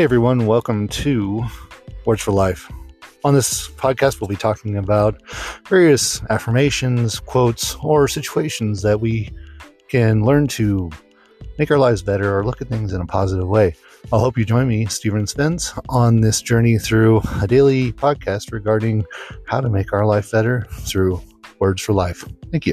Hey everyone, welcome to Words for Life. On this podcast, we'll be talking about various affirmations, quotes, or situations that we can learn to make our lives better or look at things in a positive way. I'll hope you join me, Stephen Spence, on this journey through a daily podcast regarding how to make our life better through Words for Life. Thank you.